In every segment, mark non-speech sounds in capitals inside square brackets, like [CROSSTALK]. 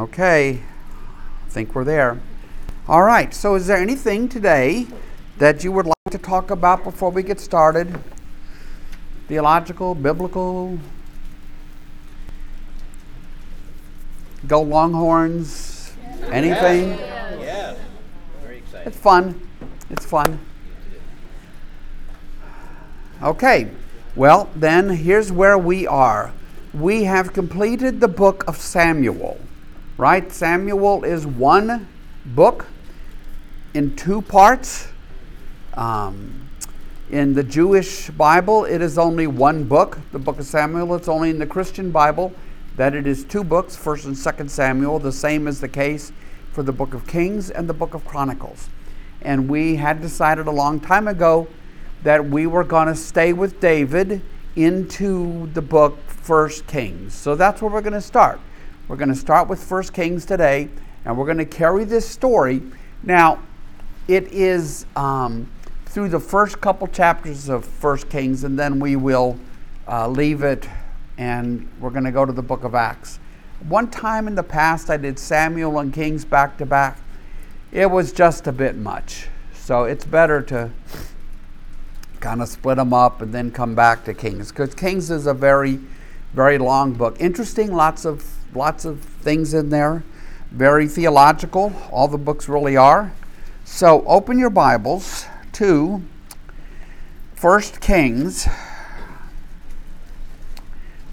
Okay, I think we're there. All right, so is there anything today that you would like to talk about before we get started? Theological, biblical? Go Longhorns? Anything? Yeah. Very. It's fun. It's fun. Okay, well, then here's where we are. We have completed the book of Samuel, right? Samuel is one book in two parts. Um, in the Jewish Bible, it is only one book, the book of Samuel. It's only in the Christian Bible that it is two books, 1st and 2nd Samuel. The same is the case for the book of Kings and the book of Chronicles. And we had decided a long time ago that we were going to stay with David into the book First Kings. So that's where we're going to start. We're going to start with First Kings today, and we're going to carry this story. Now, it is um, through the first couple chapters of First Kings, and then we will uh, leave it, and we're going to go to the book of Acts. One time in the past, I did Samuel and Kings back to back. It was just a bit much. So it's better to kind of split them up and then come back to Kings because Kings is a very, very long book. Interesting, lots of lots of things in there. Very theological. All the books really are. So open your Bibles to First Kings,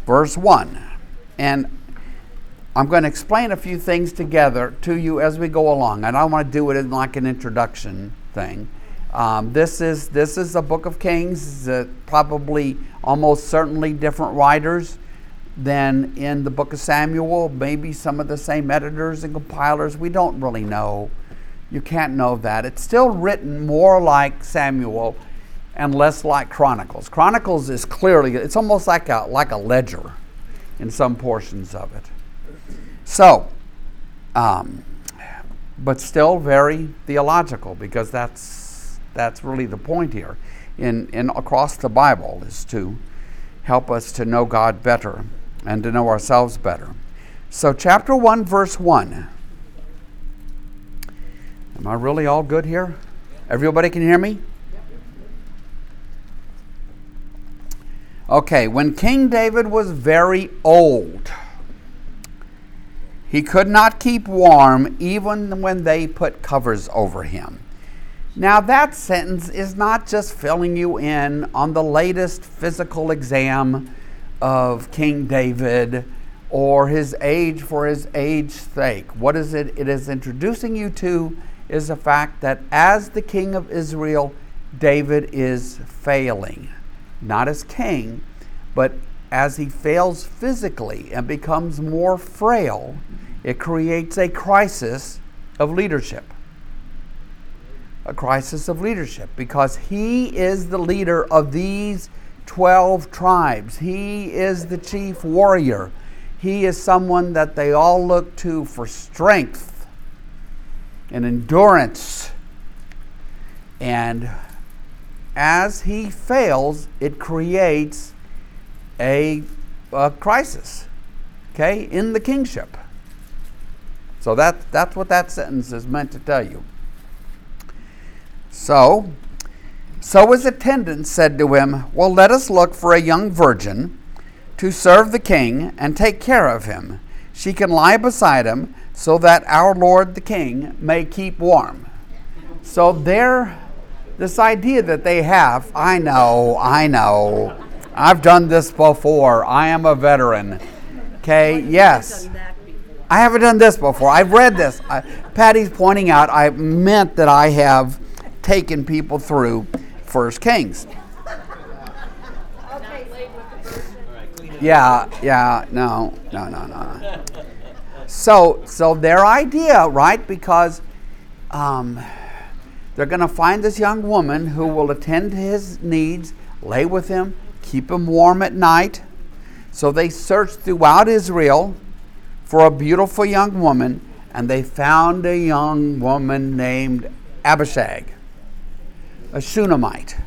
verse one, and I'm going to explain a few things together to you as we go along. And I don't want to do it in like an introduction thing. Um, this is this is a book of Kings. Uh, probably almost certainly different writers than in the book of Samuel. Maybe some of the same editors and compilers. We don't really know. You can't know that. It's still written more like Samuel and less like Chronicles. Chronicles is clearly it's almost like a like a ledger in some portions of it. So, um, but still very theological because that's that's really the point here in, in across the Bible is to help us to know God better and to know ourselves better. So chapter 1 verse 1. Am I really all good here? Everybody can hear me? Okay, when King David was very old, he could not keep warm even when they put covers over him. Now, that sentence is not just filling you in on the latest physical exam of King David or his age for his age's sake. What is it? It is introducing you to is the fact that as the king of Israel, David is failing, not as king, but as he fails physically and becomes more frail, it creates a crisis of leadership. A crisis of leadership because he is the leader of these 12 tribes. He is the chief warrior. He is someone that they all look to for strength and endurance. And as he fails, it creates a, a crisis, okay, in the kingship. So that, that's what that sentence is meant to tell you. So, so his attendants said to him, Well, let us look for a young virgin to serve the king and take care of him. She can lie beside him so that our Lord the king may keep warm. So there, this idea that they have, I know, I know. I've done this before. I am a veteran. Okay, yes. I haven't done this before. I've read this. I, Patty's pointing out I meant that I have taken people through First Kings. [LAUGHS] Yeah, yeah, no, no, no, no. So, so their idea, right? Because um, they're going to find this young woman who will attend to his needs, lay with him, keep him warm at night. So they searched throughout Israel for a beautiful young woman, and they found a young woman named Abishag, a Shunammite.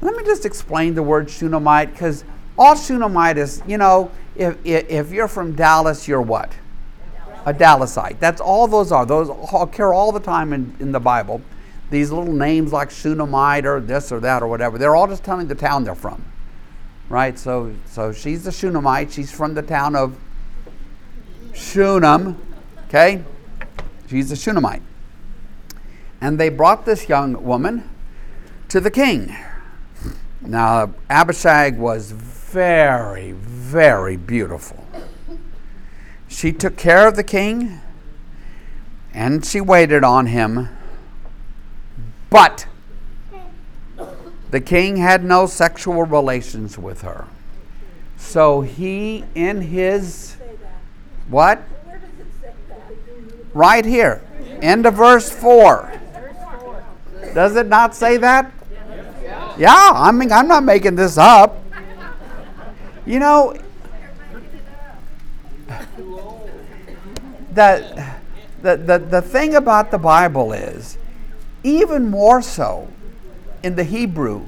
Let me just explain the word Shunammite because all Shunammite is, you know, if, if, if you're from Dallas, you're what? A Dallasite. That's all those are. Those occur all the time in, in the Bible. These little names like Shunammite or this or that or whatever, they're all just telling the town they're from. Right? So, so she's a Shunammite. She's from the town of Shunam. Okay? She's a Shunammite. And they brought this young woman to the king. Now, Abishag was very, very beautiful. She took care of the king and she waited on him. But the king had no sexual relations with her. So he, in his what? Right here, end of verse 4. Does it not say that? Yeah, I mean, I'm not making this up. You know, the, the, the, the thing about the Bible is, even more so in the Hebrew,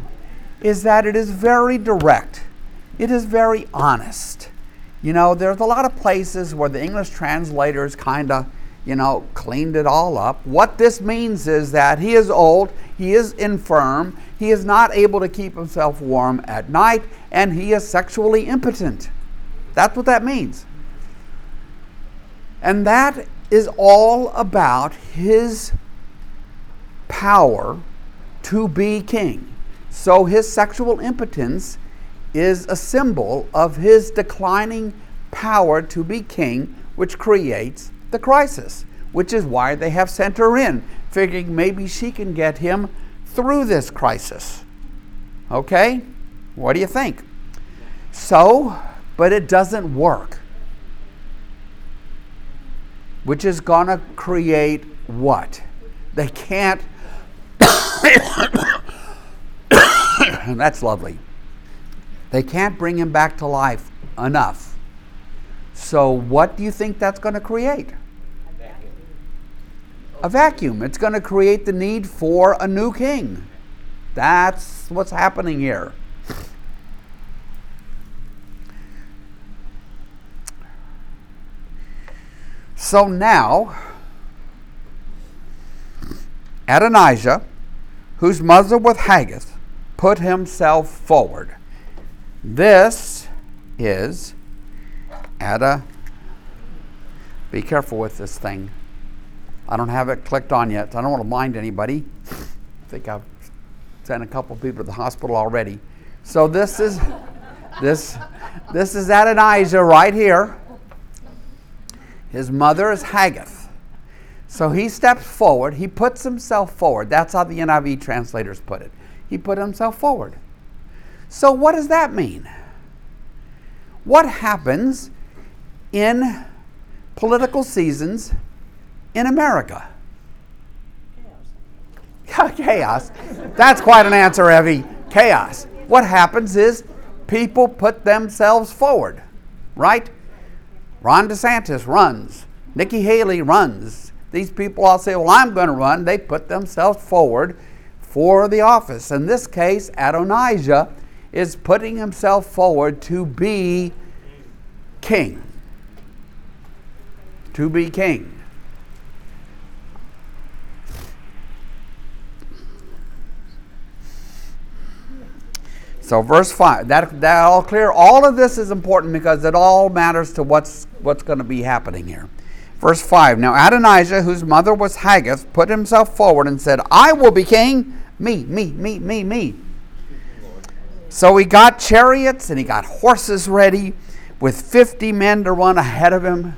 is that it is very direct. It is very honest. You know, there's a lot of places where the English translators kind of, you know, cleaned it all up. What this means is that he is old, he is infirm, he is not able to keep himself warm at night, and he is sexually impotent. That's what that means. And that is all about his power to be king. So his sexual impotence is a symbol of his declining power to be king, which creates the crisis, which is why they have sent her in, figuring maybe she can get him through this crisis. Okay? What do you think? So, but it doesn't work. Which is going to create what? They can't. [COUGHS] that's lovely. They can't bring him back to life enough. So, what do you think that's going to create? A vacuum. It's going to create the need for a new king. That's what's happening here. So now, Adonijah, whose mother was Haggith, put himself forward. This is Ada. Be careful with this thing. I don't have it clicked on yet. So I don't want to mind anybody. I think I've sent a couple people to the hospital already. So this is this this is Adonijah right here. His mother is Haggith. So he steps forward. He puts himself forward. That's how the NIV translators put it. He put himself forward. So, what does that mean? What happens in political seasons in America? Chaos. [LAUGHS] Chaos. That's quite an answer, Evie. Chaos. What happens is people put themselves forward, right? Ron DeSantis runs. Nikki Haley runs. These people all say, Well, I'm going to run. They put themselves forward for the office. In this case, Adonijah is putting himself forward to be king. To be king. So verse 5, that, that all clear. All of this is important because it all matters to what's, what's going to be happening here. Verse 5, Now Adonijah, whose mother was Haggith, put himself forward and said, I will be king. Me, me, me, me, me. So he got chariots and he got horses ready with 50 men to run ahead of him.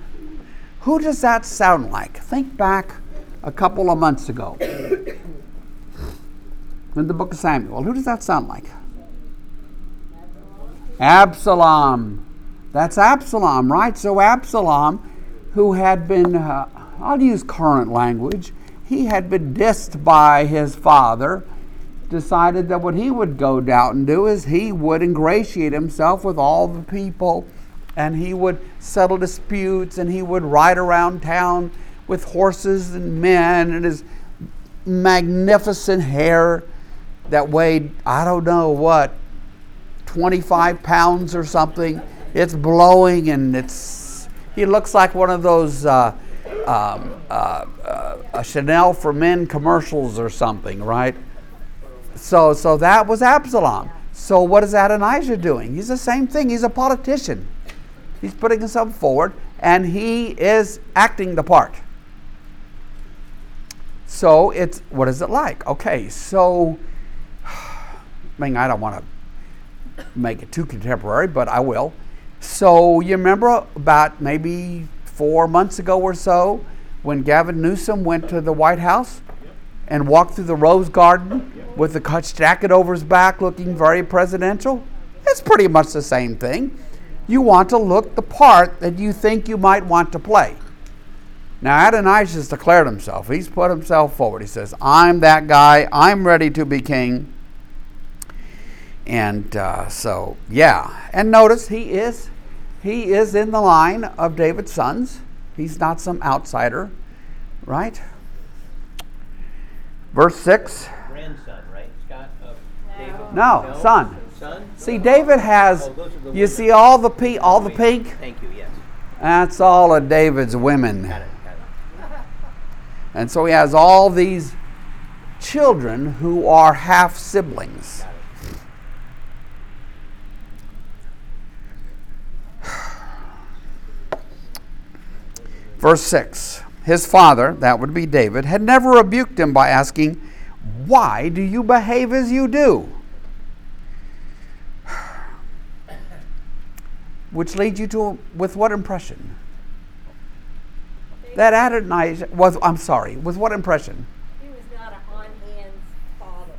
Who does that sound like? Think back a couple of months ago in the book of Samuel. Who does that sound like? Absalom. That's Absalom, right? So Absalom, who had been, uh, I'll use current language, he had been dissed by his father, decided that what he would go down and do is he would ingratiate himself with all the people and he would settle disputes and he would ride around town with horses and men and his magnificent hair that weighed, I don't know what, 25 pounds or something. it's blowing and it's he looks like one of those uh, um, uh, uh, Chanel for men commercials or something, right? So, so that was Absalom. So what is Adonijah doing? He's the same thing. He's a politician. He's putting himself forward, and he is acting the part. So it's what is it like? Okay, so [SIGHS] I mean I don't want to make it too contemporary, but I will. So you remember about maybe four months ago or so when Gavin Newsom went to the White House and walked through the Rose Garden with the cut jacket over his back looking very presidential? It's pretty much the same thing. You want to look the part that you think you might want to play. Now, Adonijah has declared himself. He's put himself forward. He says, I'm that guy. I'm ready to be king. And uh, so, yeah. And notice he is he is in the line of David's sons. He's not some outsider, right? Verse 6. Grandson, right, Scott? Of David? No, son. Son? See, David has oh, those you women. see all the, pe- all the pink? Thank you, yes. That's all of David's women. Got it, got it. And so he has all these children who are half siblings. Verse 6 His father, that would be David, had never rebuked him by asking, Why do you behave as you do? [SIGHS] Which leads you to with what impression? That Adonijah was, I'm sorry, with what impression? He was not a on-hands father.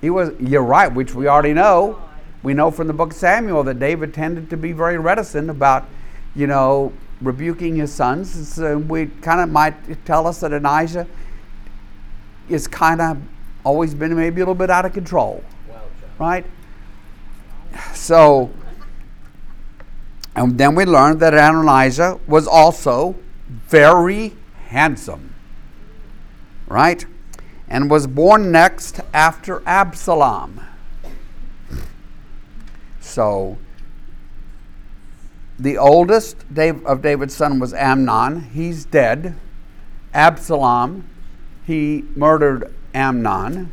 He was, you're right, which we already know. We know from the book of Samuel that David tended to be very reticent about, you know, rebuking his sons. So we kind of might tell us that Adonijah is kind of always been maybe a little bit out of control, right? So, and then we learned that Adonijah was also very handsome, right? And was born next after Absalom. So, the oldest of David's son was Amnon. He's dead. Absalom, he murdered Amnon.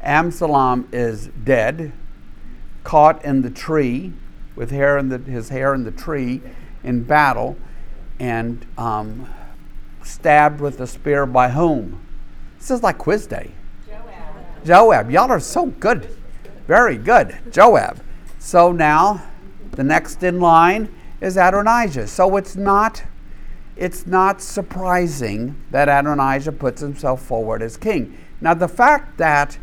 Absalom is dead, caught in the tree with hair in the, his hair in the tree in battle, and um, stabbed with a spear by whom? This is like quiz day. Joab. Joab. Y'all are so good. Very good. Joab. So now the next in line is Adonijah. So it's not it's not surprising that Adonijah puts himself forward as king. Now the fact that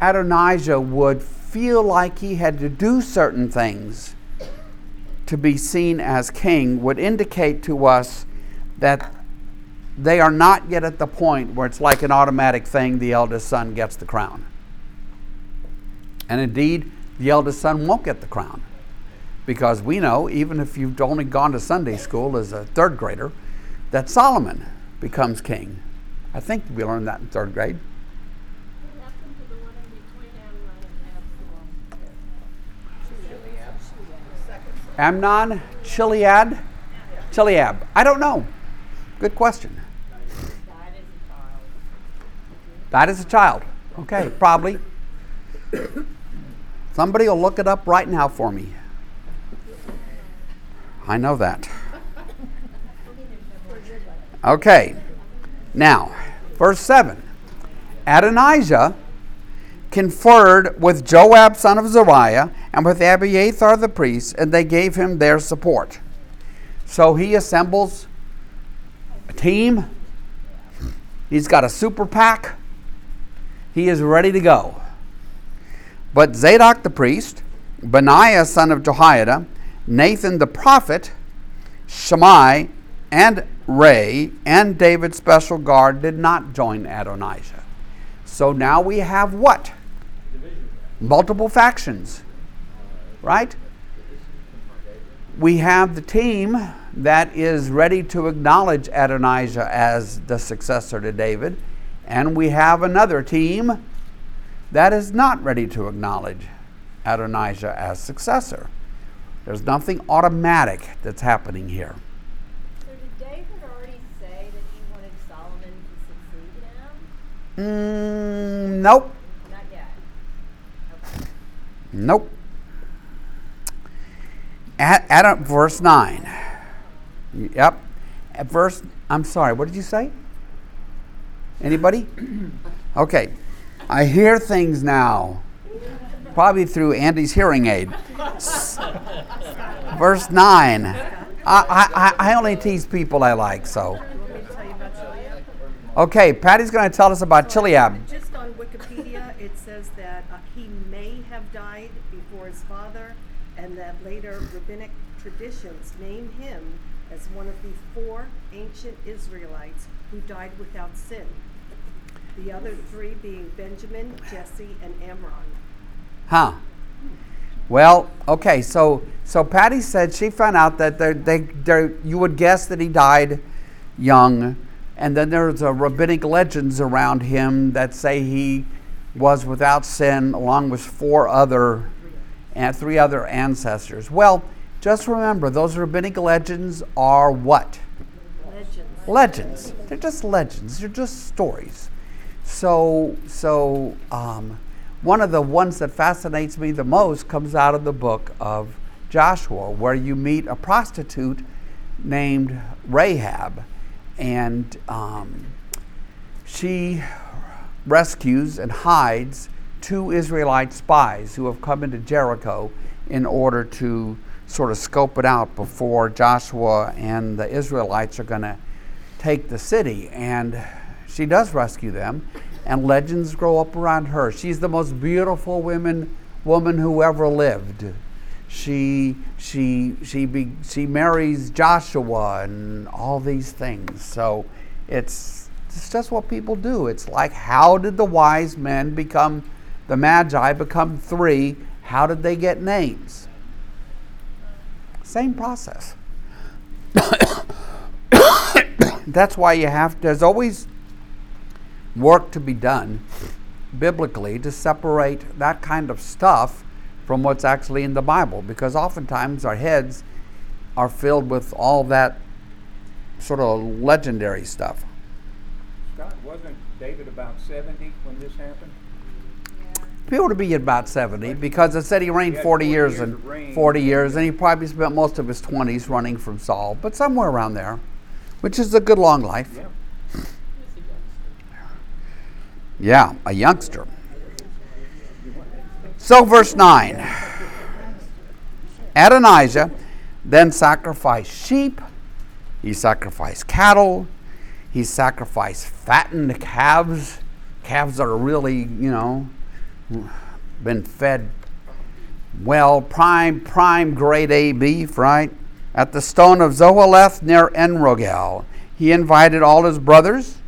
Adonijah would feel like he had to do certain things to be seen as king would indicate to us that they are not yet at the point where it's like an automatic thing the eldest son gets the crown. And indeed, the eldest son won't get the crown. Because we know, even if you've only gone to Sunday school as a third grader, that Solomon becomes king. I think we learned that in third grade. Amnon Chilead, Chileab. I don't know. Good question. Child. Died as a child. Okay, probably. [COUGHS] Somebody will look it up right now for me. I know that. Okay, now, verse 7. Adonijah conferred with Joab, son of Zeruiah, and with Abiathar the priest, and they gave him their support. So he assembles a team. He's got a super PAC. He is ready to go. But Zadok the priest, Benaiah son of Jehoiada, Nathan the prophet, Shimei, and Rei, and David's special guard did not join Adonijah. So now we have what? Multiple factions, right? We have the team that is ready to acknowledge Adonijah as the successor to David, and we have another team that is not ready to acknowledge Adonijah as successor. There's nothing automatic that's happening here. So did David already say that he wanted Solomon to succeed him? Mm, nope. Not yet. Okay. Nope. At, at uh, verse 9. Yep. At verse, I'm sorry, what did you say? Anybody? [CLEARS THROAT] Okay. I hear things now. Probably through Andy's hearing aid. Verse 9. I, I, I only tease people I like, so. Okay, Patty's going to tell us about Chileab. Just on Wikipedia, it says that uh, he may have died before his father, and that later rabbinic traditions name him as one of the four ancient Israelites who died without sin. The other three being Benjamin, Jesse, and Amram. Huh. Well, okay, so so Patty said she found out that they they they you would guess that he died young, and then there's a rabbinic legends around him that say he was without sin along with four other and three other ancestors. Well, just remember those rabbinic legends are what? Legends. legends. They're just legends. They're just stories. So, so um, one of the ones that fascinates me the most comes out of the book of Joshua, where you meet a prostitute named Rahab, and um, she rescues and hides two Israelite spies who have come into Jericho in order to sort of scope it out before Joshua and the Israelites are going to take the city. And she does rescue them, and legends grow up around her. She's the most beautiful woman woman who ever lived. She she she be, she marries Joshua and all these things. So it's it's just what people do. It's like how did the wise men become the magi become three? How did they get names? Same process. [COUGHS] That's why you have there's always work to be done biblically to separate that kind of stuff from what's actually in the Bible because oftentimes our heads are filled with all that sort of legendary stuff. Scott, wasn't David about 70 when this happened? He ought to be about 70 because it said he reigned He 40 40 years years and of 40 years, and he probably spent most of his 20s running from Saul, but somewhere around there, which is a good long life. Yeah. Yeah, a youngster. So, verse 9 Adonijah then sacrificed sheep, he sacrificed cattle, he sacrificed fattened calves, calves that are really, you know, been fed well, prime, prime grade A beef, right? At the stone of Zoheleth near En Rogel, he invited all his brothers,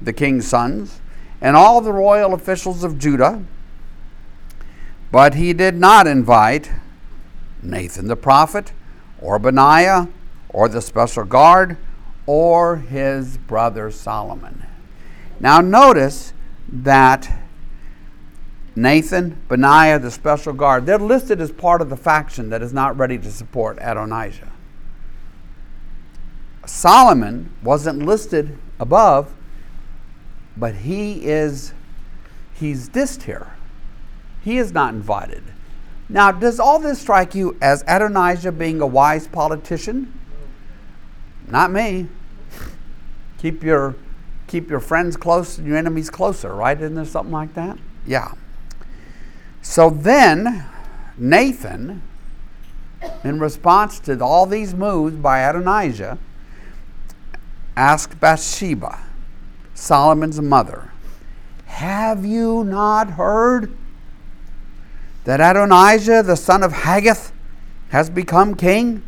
the king's sons, and all the royal officials of Judah. But he did not invite Nathan the prophet, or Benaiah, or the special guard, or his brother Solomon. Now, notice that Nathan, Benaiah, the special guard, they're listed as part of the faction that is not ready to support Adonijah. Solomon wasn't listed above, but he is he's dissed here. He is not invited. Now, does all this strike you as Adonijah being a wise politician? Not me. Keep your keep your friends close and your enemies closer, right? Isn't there something like that? Yeah. So then Nathan, in response to all these moves by Adonijah, asked Bathsheba, Solomon's mother, Have you not heard that Adonijah, the son of Haggith, has become king?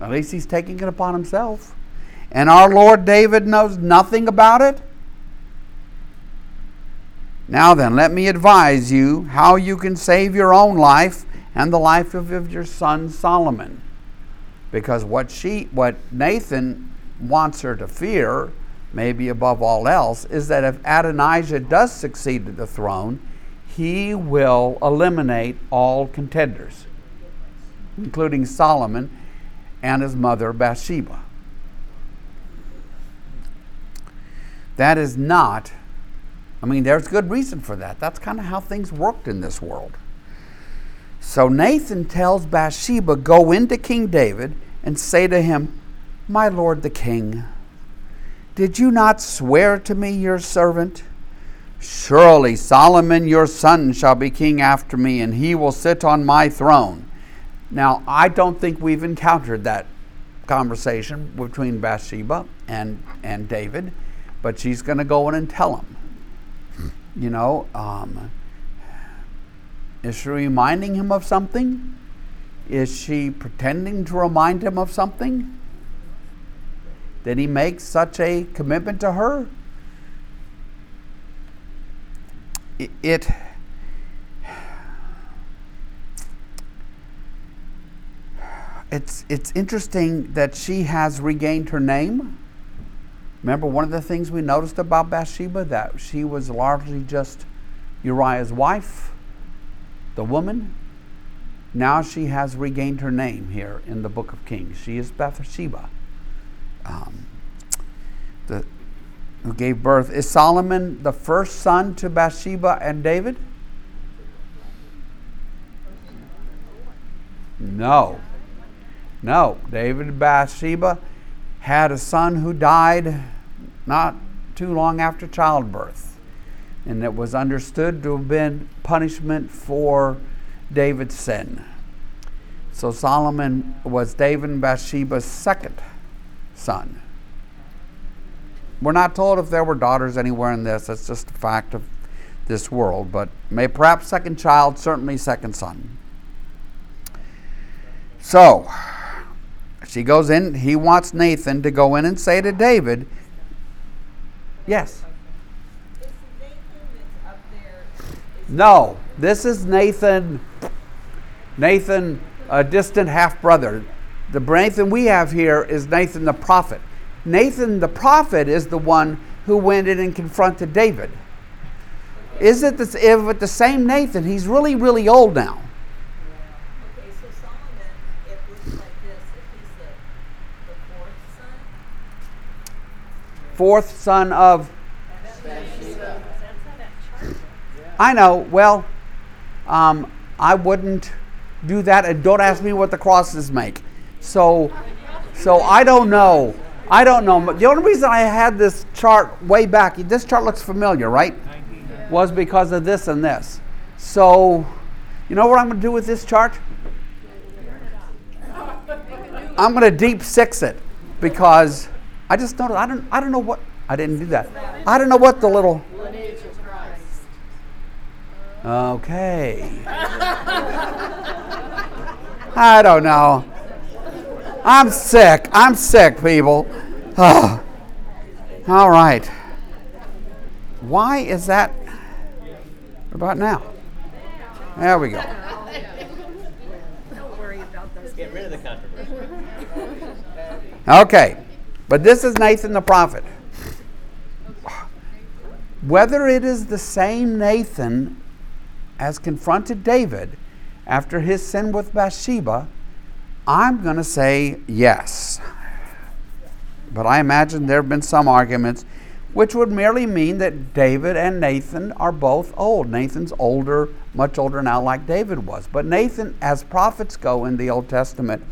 At least he's taking it upon himself. And our Lord David knows nothing about it? Now then, let me advise you how you can save your own life and the life of, your son Solomon. Because what she what Nathan wants her to fear, maybe above all else, is that if Adonijah does succeed to the throne, he will eliminate all contenders. including Solomon and his mother Bathsheba. That is not, I mean, there's good reason for that. That's kind of how things worked in this world. So Nathan tells Bathsheba, Go into King David and say to him, My lord the king, did you not swear to me, your servant? Surely Solomon your son shall be king after me, and he will sit on my throne. Now, I don't think we've encountered that conversation between Bathsheba and, and David, but she's going to go in and tell him. You know, um, is she reminding him of something? Is she pretending to remind him of something? Did he make such a commitment to her? It, it it's it's interesting that she has regained her name. Remember one of the things we noticed about Bathsheba that she was largely just Uriah's wife, the woman. Now she has regained her name here in the book of Kings. She is Bathsheba, um, the, who gave birth. Is Solomon the first son to Bathsheba and David? No. No, David and Bathsheba had a son who died not too long after childbirth. And it was understood to have been punishment for David's sin. So Solomon was David and Bathsheba's second son. We're not told if there were daughters anywhere in this. It's just a fact of this world. But may perhaps second child, certainly second son. So, she goes in, he wants Nathan to go in and say to David, Yes. No, this is Nathan, Nathan, a distant half brother. The Nathan we have here is Nathan the prophet. Nathan the prophet is the one who went in and confronted David. Is it the, if it the same Nathan? He's really, really old now. Okay, so Solomon, like this, the, the fourth son. Fourth son of That's not that chart. I know. Well, um, I wouldn't do that, and don't ask me what the crosses make. So, so I don't know. I don't know. The only reason I had this chart way back, this chart looks familiar, right? Was because of this and this. So, you know what I'm going to do with this chart? I'm going to deep six it because I just don't. I don't. I don't know what. I didn't do that. I don't know what the little. Okay. [LAUGHS] I don't know. I'm sick. I'm sick, people. Ah. All right. Why is that? What about now? There we go. Okay. But this is Nathan the prophet. Whether it is the same Nathan as confronted David after his sin with Bathsheba, I'm going to say yes. But I imagine there have been some arguments which would merely mean that David and Nathan are both old. Nathan's older, much older now, like David was. But Nathan, as prophets go in the Old Testament,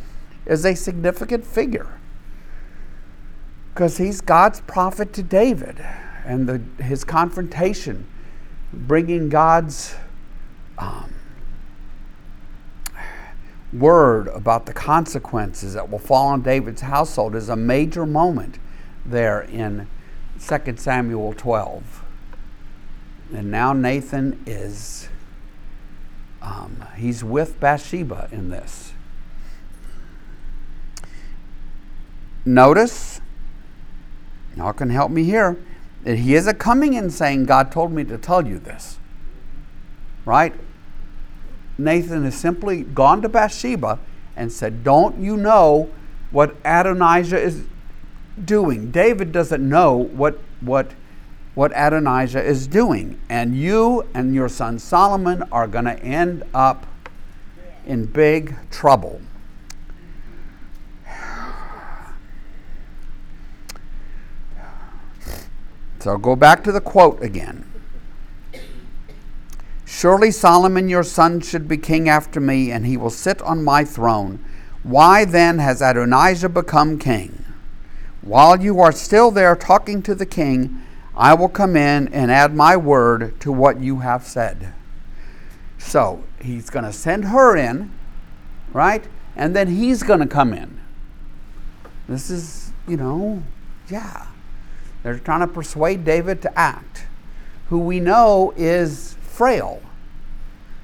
is a significant figure because he's God's prophet to David and the, his confrontation, bringing God's um, word about the consequences that will fall on David's household is a major moment there in 2 Samuel 12. And now Nathan is, um, he's with Bathsheba in this. Notice, y'all can help me here, that he isn't coming and saying, God told me to tell you this. Right? Nathan has simply gone to Bathsheba and said, Don't you know what Adonijah is doing? David doesn't know what, what, what Adonijah is doing. And you and your son Solomon are going to end up in big trouble. So I'll go back to the quote again. Surely Solomon your son should be king after me, and he will sit on my throne. Why then has Adonijah become king? While you are still there talking to the king, I will come in and add my word to what you have said. So he's going to send her in, right? And then he's going to come in. This is, you know, yeah. They're trying to persuade David to act, who we know is frail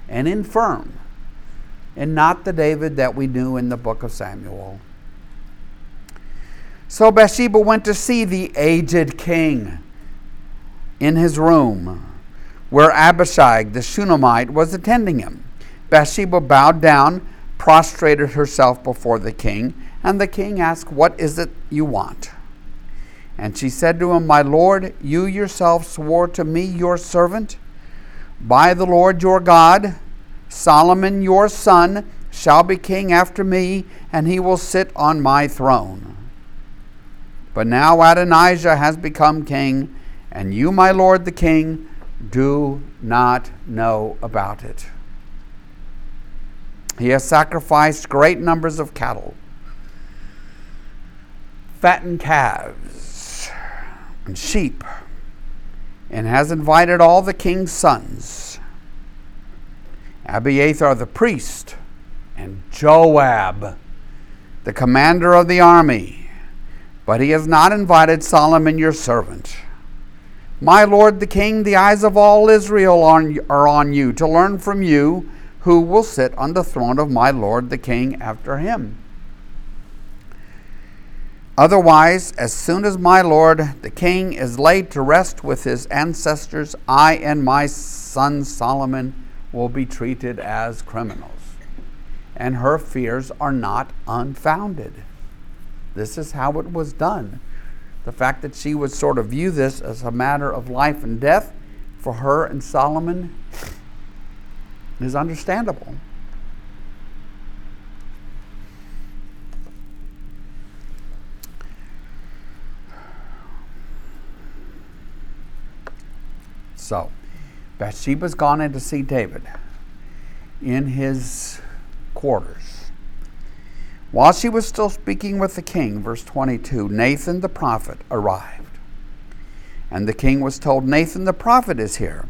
and infirm, and not the David that we knew in the book of Samuel. So Bathsheba went to see the aged king in his room, where Abishag the Shunammite was attending him. Bathsheba bowed down, prostrated herself before the king, and the king asked, What is it you want? And she said to him, My lord, you yourself swore to me, your servant, by the Lord your God, Solomon your son shall be king after me, and he will sit on my throne. But now Adonijah has become king, and you, my lord the king, do not know about it. He has sacrificed great numbers of cattle, fattened calves, and sheep, and has invited all the king's sons, Abiathar the priest, and Joab, the commander of the army but he has not invited Solomon your servant. My lord the king, the eyes of all Israel are on you to learn from you who will sit on the throne of my lord the king after him. Otherwise, as soon as my lord the king is laid to rest with his ancestors, I and my son Solomon will be treated as criminals. And her fears are not unfounded. This is how it was done. The fact that she would sort of view this as a matter of life and death for her and Solomon is understandable. So, Bathsheba's gone in to see David in his quarters. While she was still speaking with the king, verse 22, Nathan the prophet arrived. And the king was told, Nathan the prophet is here.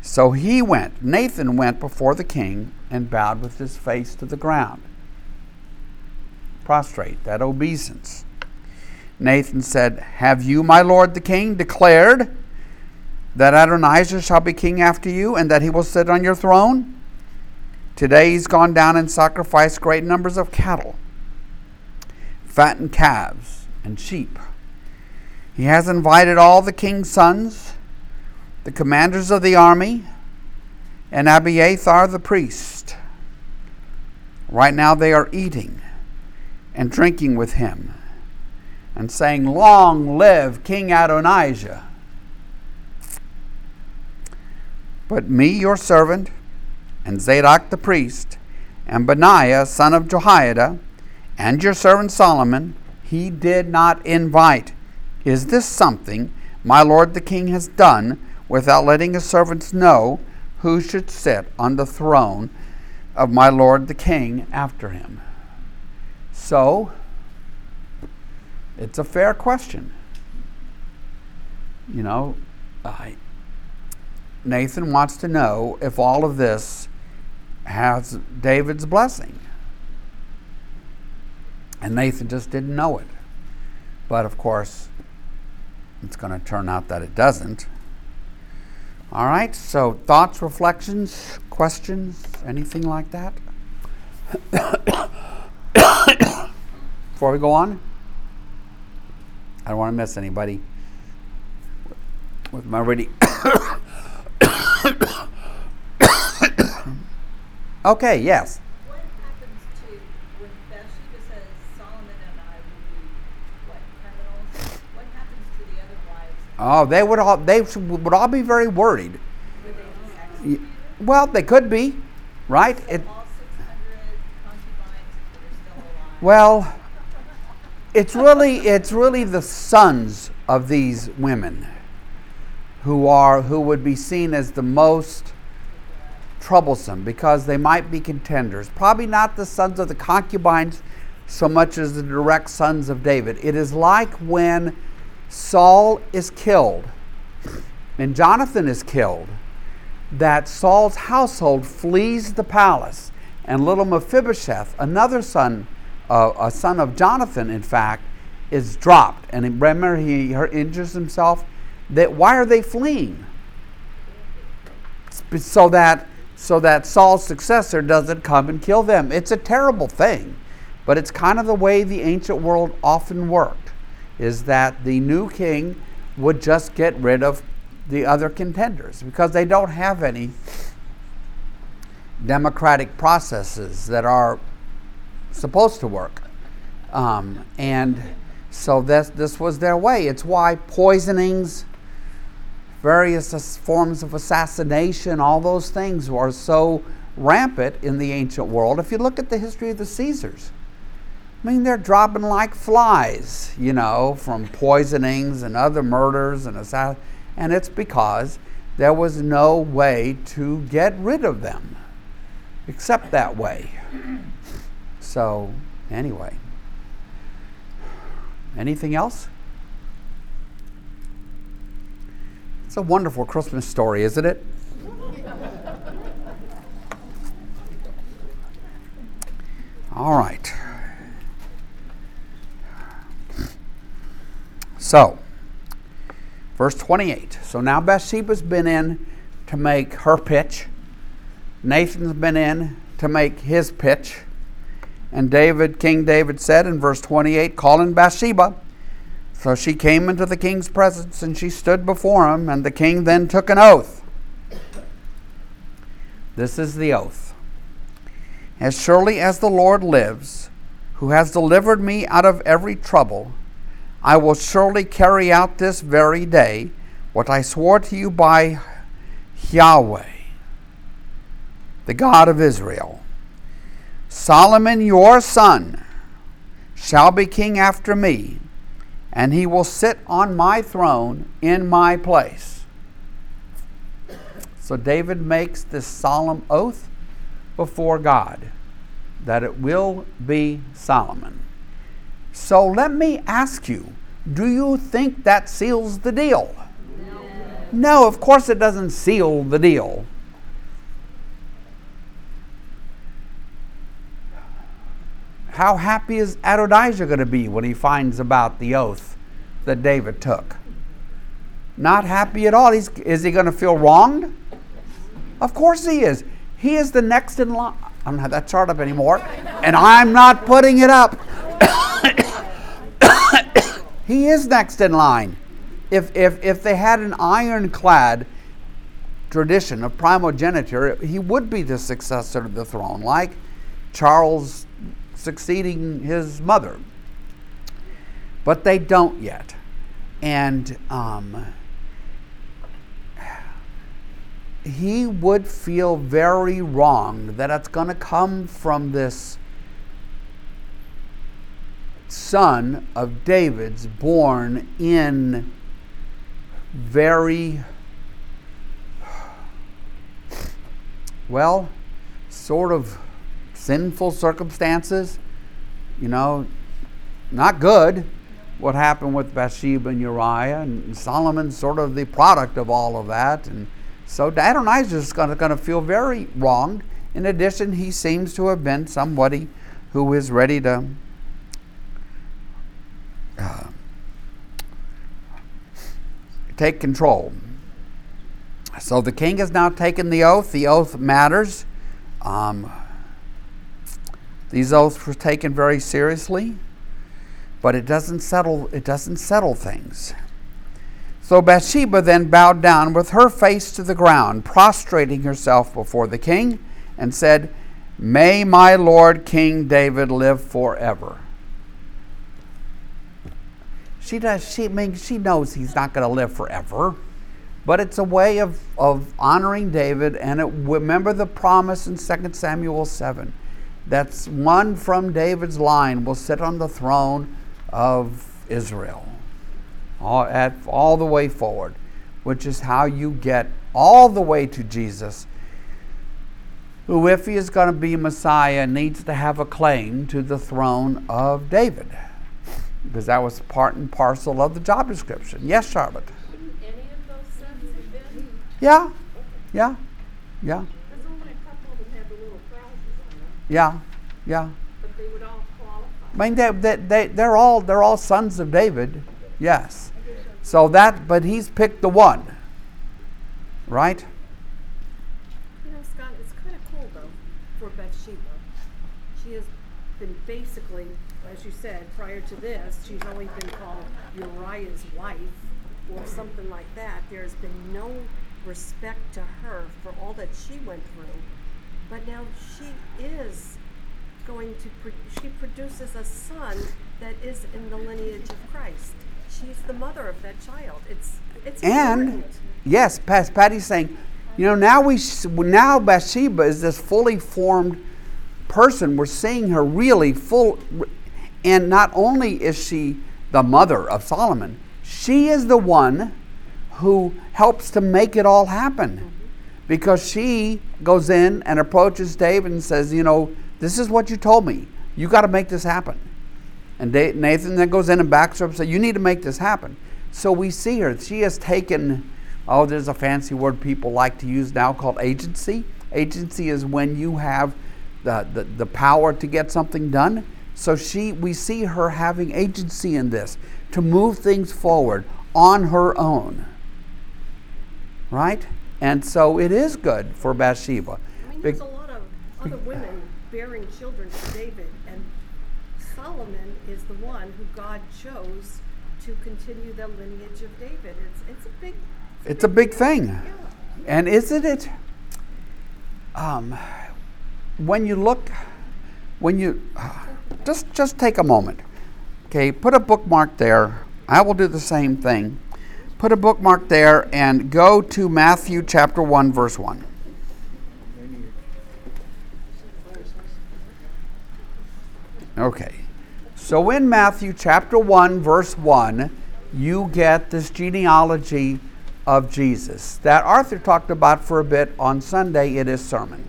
So he went, Nathan went before the king and bowed with his face to the ground. Prostrate, that obeisance. Nathan said, Have you, my lord the king, declared that Adonijah shall be king after you and that he will sit on your throne? Today he's gone down and sacrificed great numbers of cattle fattened calves and sheep. He has invited all the king's sons, the commanders of the army, and Abiathar the priest. Right now they are eating and drinking with him and saying, Long live King Adonijah. But me, your servant, and Zadok the priest, and Benaiah, son of Jehoiada, and your servant Solomon he did not invite. Is this something my lord the king has done without letting his servants know who should sit on the throne of my lord the king after him? So, it's a fair question. You know, I, Nathan wants to know if all of this has David's blessing. And Nathan just didn't know it. But of course, it's going to turn out that it doesn't. All right, so thoughts, reflections, questions, anything like that? Before we go on, I don't want to miss anybody with my ready. [COUGHS] [COUGHS] okay, yes. What happens to when Bathsheba says Solomon and I will be what criminals? What happens to the other wives? Oh, they would all they would all be very worried. Well, they could be, right? It, well, [LAUGHS] it's really it's really the sons of these women who are who would be seen as the most troublesome because they might be contenders. Probably not the sons of the concubines so much as the direct sons of David. It is like when Saul is killed and Jonathan is killed, that Saul's household flees the palace, and little Mephibosheth, another son, uh, a son of Jonathan, in fact, is dropped. And remember, he injures himself. That why are they fleeing? So that so that Saul's successor doesn't come and kill them. It's a terrible thing, but it's kind of the way the ancient world often worked. Is that the new king would just get rid of the other contenders because they don't have any democratic processes that are supposed to work. Um, and so this, this was their way. It's why poisonings, various forms of assassination, all those things were so rampant in the ancient world. If you look at the history of the Caesars, I mean, they're dropping like flies, you know, from poisonings and other murders and assassinations and it's because there was no way to get rid of them except that way. So, anyway. Anything else? It's a wonderful Christmas story, isn't it? All right. So, Verse 28. So now Bathsheba's been in to make her pitch. Nathan's been in to make his pitch. And David, King David said in verse 28, calling Bathsheba. So she came into the king's presence and she stood before him, and the king then took an oath. This is the oath. As surely as the Lord lives, who has delivered me out of every trouble, I will surely carry out this very day what I swore to you by Yahweh, the God of Israel. Solomon, your son, shall be king after me, and he will sit on my throne in my place. So David makes this solemn oath before God that it will be Solomon. So let me ask you do you think that seals the deal? No. no, of course it doesn't seal the deal. How happy is Adonijah going to be when he finds about the oath that David took? Not happy at all. He's, is he going to feel wronged? Of course he is. He is the next in line. I don't have that chart up anymore, and I'm not putting it up. [COUGHS] He is next in line. If, if, if they had an ironclad tradition of primogeniture, he would be the successor to the throne, like Charles succeeding his mother. But they don't yet. And um, he would feel very wrong that it's going to come from this son of David's, born in very, well, sort of sinful circumstances. You know, not good what happened with Bathsheba and Uriah, and Solomon's sort of the product of all of that. And so Adonijah is going to feel very wronged. In addition, he seems to have been somebody who is ready to uh, take control. So the king has now taken the oath. The oath matters. Um, these oaths were taken very seriously, but it doesn't settle. It doesn't settle things. So Bathsheba then bowed down with her face to the ground, prostrating herself before the king, and said, "May my lord King David live forever." She does. She I mean, she knows he's not going to live forever, but it's a way of of honoring David. And it, remember the promise in 2 Samuel seven, that's one from David's line will sit on the throne of Israel, all at all the way forward. which is how you get all the way to Jesus, who, if he is going to be Messiah, needs to have a claim to the throne of David. Because that was part and parcel of the job description. Yes, Charlotte? Any of those sons have been? Yeah, yeah, yeah, There's only a couple of them had the little crosses on them, yeah, yeah. but they would all qualify. I mean, they, they, they, they're, all, they're all sons of David, yes. So that, but he's picked the one, right? You know, Scott, it's kind of cool though for Bathsheba. She has been basically, as you said, prior to this, she's only been called Uriah's wife or something like that. There's been no respect to her for all that she went through. But now she is going to, pro- she produces a son that is in the lineage of Christ. She's the mother of that child. It's, it's And important. yes, Pas- Patty's saying, you know, now we now Bathsheba is this fully formed person. We're seeing her really full, and not only is she the mother of Solomon, she is the one who helps to make it all happen, because she goes in and approaches David and says, you know, this is what you told me. You got to make this happen. And Nathan then goes in and backs her up and says, You need to make this happen. So we see her. She has taken, oh, there's a fancy word people like to use now called agency. Agency is when you have the, the, the power to get something done. So she, we see her having agency in this to move things forward on her own. Right? And so it is good for Bathsheba. I mean, there's a lot of other women bearing children to David, and Solomon is the one who God chose to continue the lineage of David. It's it's a big. It's a big thing. Yeah. And isn't it? Um, when you look, when you just just take a moment, okay. Put a bookmark there. I will do the same thing. Put a bookmark there and go to Matthew chapter one, verse one. Okay. So in Matthew chapter 1, verse 1, you get this genealogy of Jesus that Arthur talked about for a bit on Sunday in his sermon.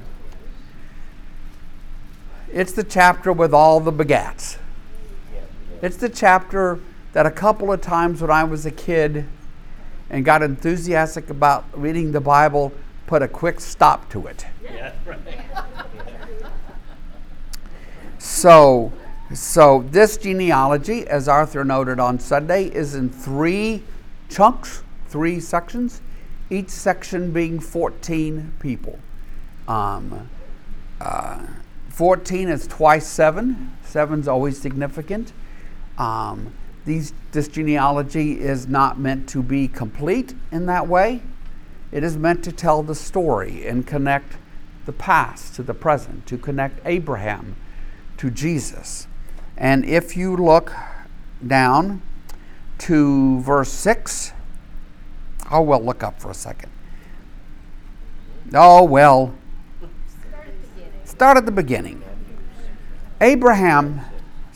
It's the chapter with all the begats. It's the chapter that a couple of times when I was a kid and got enthusiastic about reading the Bible, put a quick stop to it. Yeah, right. So, so this genealogy, as Arthur noted on Sunday, is in three chunks, three sections, each section being 14 people. Um, uh, 14 is twice seven. Seven's always significant. Um, these, this genealogy is not meant to be complete in that way. It is meant to tell the story and connect the past to the present, to connect Abraham to Jesus. And if you look down to verse 6, oh, well, look up for a second. Oh, well, Start at the beginning. start at the beginning. Abraham,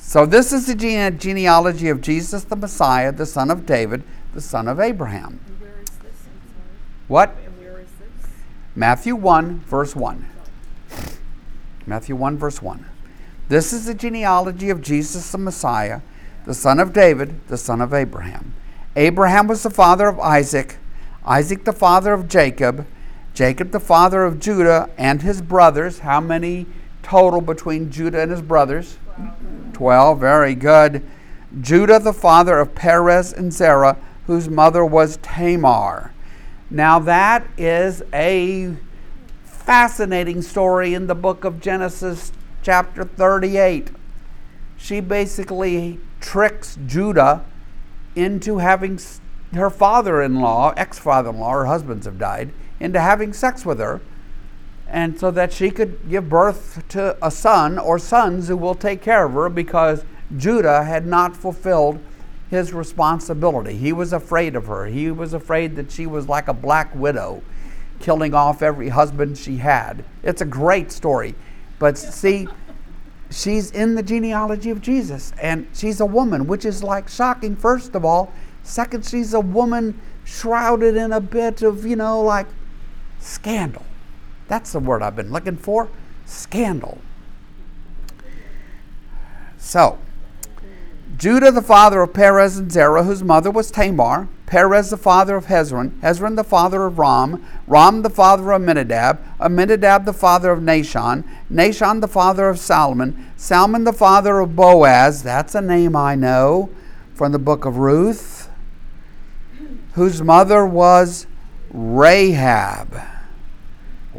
so this is the gene- genealogy of Jesus the Messiah, the son of David, the son of Abraham. What? Matthew 1, verse 1. Matthew 1, verse 1. This is the genealogy of Jesus the Messiah, the son of David, the son of Abraham. Abraham was the father of Isaac, Isaac the father of Jacob, Jacob the father of Judah and his brothers. How many total between Judah and his brothers? Twelve. Very good. Judah the father of Perez and Zerah, whose mother was Tamar. Now, that is a fascinating story in the book of Genesis, chapter 38. She basically tricks Judah into having her father in law, ex father in law, her husbands have died, into having sex with her, and so that she could give birth to a son or sons who will take care of her because Judah had not fulfilled his responsibility. He was afraid of her. He was afraid that she was like a black widow, killing off every husband she had. It's a great story. But see, she's in the genealogy of Jesus, and she's a woman, which is like shocking, first of all. Second, she's a woman shrouded in a bit of, you know, like scandal. That's the word I've been looking for scandal. So, Judah the father of Perez and Zerah, whose mother was Tamar, Perez the father of Hezron, Hezron the father of Ram, Ram the father of Aminadab, Aminadab the father of Nahshon, Nahshon the father of Salmon, Salmon the father of Boaz, that's a name I know from the book of Ruth, whose mother was Rahab.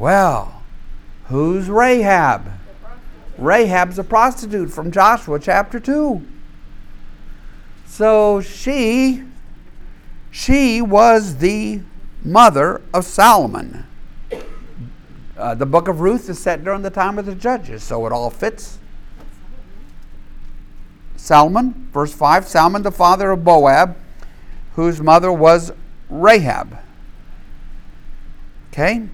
Well, who's Rahab? Rahab's a prostitute from Joshua chapter 2. So she she was the mother of Solomon. Uh, the book of Ruth is set during the time of the judges, so it all fits. Salmon, verse 5 Salmon, the father of Boaz, whose mother was Rahab. Okay?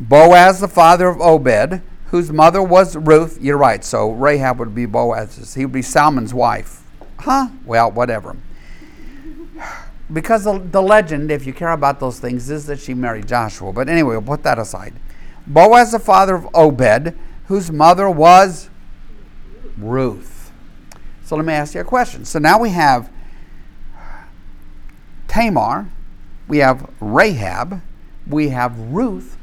Boaz, the father of Obed, whose mother was Ruth. You're right, so Rahab would be Boaz's. He would be Salmon's wife. Huh? Well, whatever. Because the, the legend, if you care about those things, is that she married Joshua. But anyway, we'll put that aside. Boaz, the father of Obed, whose mother was Ruth. So let me ask you a question. So now we have Tamar, we have Rahab, we have Ruth,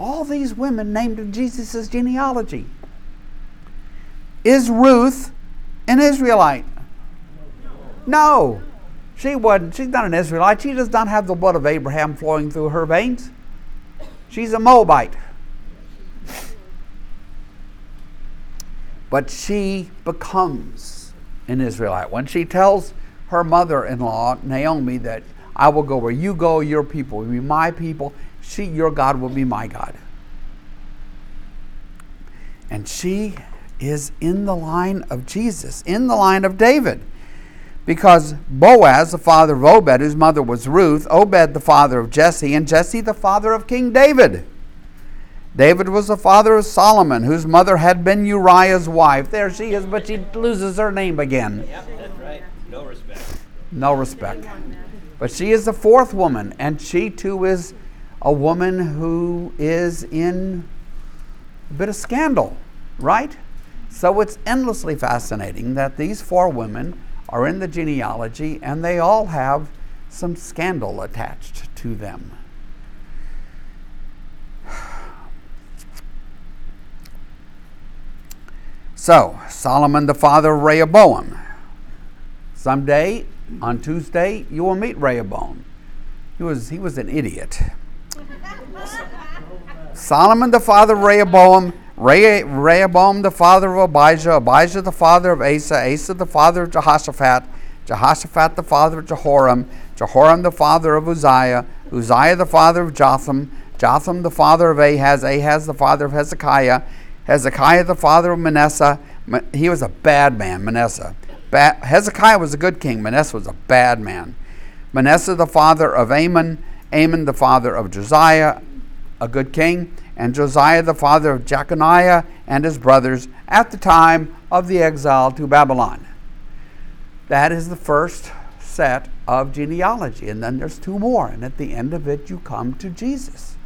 all these women named in Jesus' genealogy. Is Ruth an Israelite? No. She wasn't. She's not an Israelite. She does not have the blood of Abraham flowing through her veins. She's a Moabite. But she becomes an Israelite. When she tells her mother in law, Naomi, that I will go where you go, your people will be my people, she, your God will be my God. And she is in the line of Jesus, in the line of David. Because Boaz, the father of Obed, whose mother was Ruth, Obed, the father of Jesse, and Jesse, the father of King David. David was the father of Solomon, whose mother had been Uriah's wife. There she is, but she loses her name again. Yep, that's right. No respect. No respect. But she is the fourth woman, and she too is a woman who is in a bit of scandal, right? So it's endlessly fascinating that these four women are in the genealogy and they all have some scandal attached to them. [SIGHS] So, Solomon, the father of Rehoboam. Someday, on Tuesday, you will meet Rehoboam. He was, he was an idiot. Solomon, the father of Rehoboam, Re- Rehoboam, the father of Abijah, Abijah, the father of Asa, Asa, the father of Jehoshaphat, Jehoshaphat, the father of Jehoram, Jehoram, the father of Uzziah, Uzziah, the father of Jotham, Jotham, the father of Ahaz, Ahaz, the father of Hezekiah, Hezekiah, the father of Manasseh. He was a bad man, Manasseh. Ba- Hezekiah was a good king, Manasseh was a bad man. Manasseh, the father of Amon, Amon, the father of Josiah, a good king, and Josiah, the father of Jeconiah and his brothers, at the time of the exile to Babylon. That is the first set of genealogy. And then there's two more. And at the end of it, you come to Jesus.